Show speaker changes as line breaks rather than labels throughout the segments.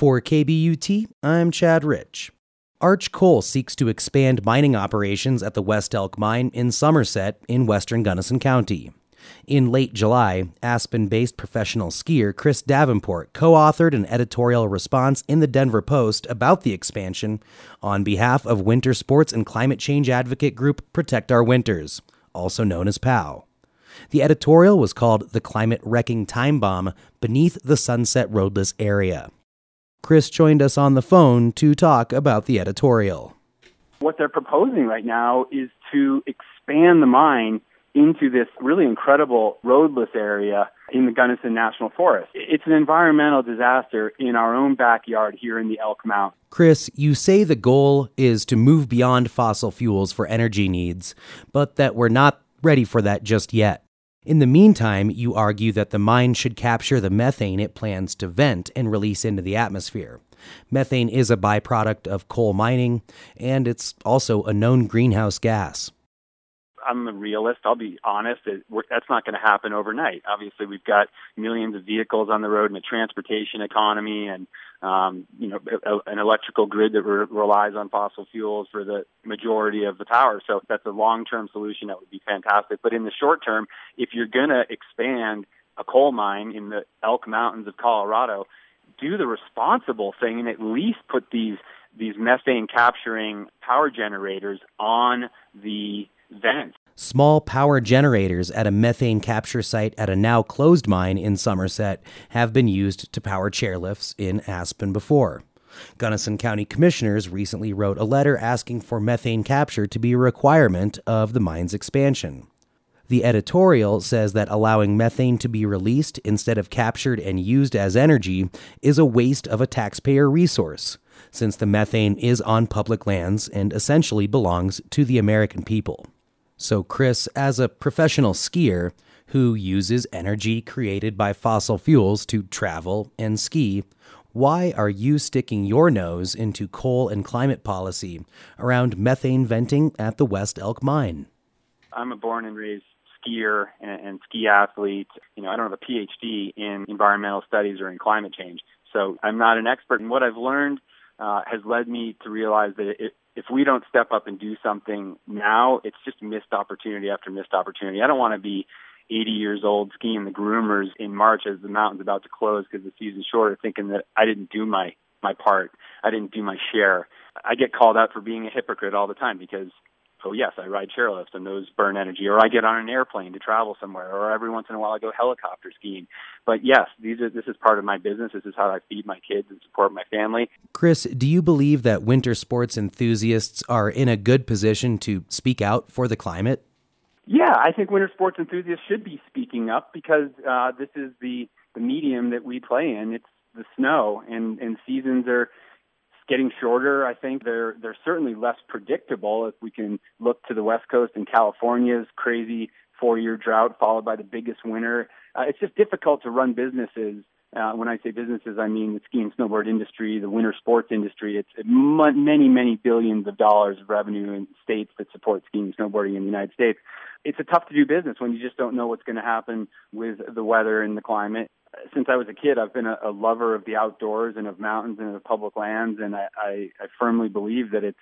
For KBUT, I'm Chad Rich. Arch Coal seeks to expand mining operations at the West Elk Mine in Somerset in western Gunnison County. In late July, Aspen based professional skier Chris Davenport co authored an editorial response in the Denver Post about the expansion on behalf of winter sports and climate change advocate group Protect Our Winters, also known as POW. The editorial was called The Climate Wrecking Time Bomb Beneath the Sunset Roadless Area. Chris joined us on the phone to talk about the editorial.
What they're proposing right now is to expand the mine into this really incredible roadless area in the Gunnison National Forest. It's an environmental disaster in our own backyard here in the Elk Mountain.
Chris, you say the goal is to move beyond fossil fuels for energy needs, but that we're not ready for that just yet. In the meantime, you argue that the mine should capture the methane it plans to vent and release into the atmosphere. Methane is a byproduct of coal mining, and it's also a known greenhouse gas.
I'm a realist. I'll be honest. It, that's not going to happen overnight. Obviously, we've got millions of vehicles on the road and a transportation economy, and um, you know, a, an electrical grid that re- relies on fossil fuels for the majority of the power. So if that's a long-term solution that would be fantastic. But in the short term, if you're going to expand a coal mine in the Elk Mountains of Colorado, do the responsible thing and at least put these these methane capturing power generators on the vents.
Small power generators at a methane capture site at a now closed mine in Somerset have been used to power chairlifts in Aspen before. Gunnison County commissioners recently wrote a letter asking for methane capture to be a requirement of the mine's expansion. The editorial says that allowing methane to be released instead of captured and used as energy is a waste of a taxpayer resource, since the methane is on public lands and essentially belongs to the American people. So, Chris, as a professional skier who uses energy created by fossil fuels to travel and ski, why are you sticking your nose into coal and climate policy around methane venting at the West Elk mine?
I'm a born and raised skier and, and ski athlete. You know, I don't have a PhD in environmental studies or in climate change, so I'm not an expert. And what I've learned uh, has led me to realize that it, if we don't step up and do something now, it's just missed opportunity after missed opportunity. I don't want to be 80 years old skiing the groomers in March as the mountain's about to close because the season's shorter, thinking that I didn't do my my part, I didn't do my share. I get called out for being a hypocrite all the time because oh yes, I ride chairlifts and those burn energy, or I get on an airplane to travel somewhere, or every once in a while I go helicopter skiing. But yes, these are this is part of my business. This is how I feed my kids and support my family.
Chris, do you believe that winter sports enthusiasts are in a good position to speak out for the climate?
Yeah, I think winter sports enthusiasts should be speaking up because uh, this is the the medium that we play in. It's the snow, and and seasons are getting shorter. I think they're they're certainly less predictable if we can look to the West Coast and California's crazy four-year drought followed by the biggest winter. Uh, it's just difficult to run businesses. Uh, when I say businesses, I mean the ski and snowboard industry, the winter sports industry. It's many, many billions of dollars of revenue in states that support skiing and snowboarding in the United States. It's a tough to do business when you just don't know what's going to happen with the weather and the climate since I was a kid, I've been a, a lover of the outdoors and of mountains and of public lands, and I, I, I firmly believe that it's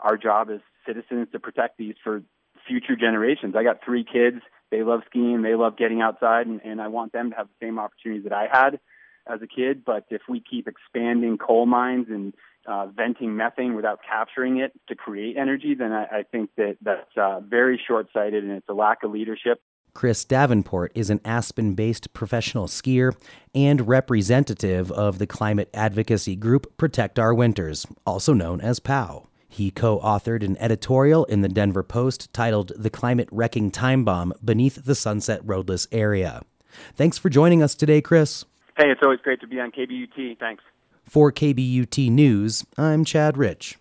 our job as citizens to protect these for future generations. I got three kids; they love skiing, they love getting outside, and, and I want them to have the same opportunities that I had as a kid. But if we keep expanding coal mines and uh, venting methane without capturing it to create energy, then I, I think that that's uh, very short-sighted, and it's a lack of leadership.
Chris Davenport is an Aspen based professional skier and representative of the climate advocacy group Protect Our Winters, also known as POW. He co authored an editorial in the Denver Post titled The Climate Wrecking Time Bomb Beneath the Sunset Roadless Area. Thanks for joining us today, Chris.
Hey, it's always great to be on KBUT. Thanks.
For KBUT News, I'm Chad Rich.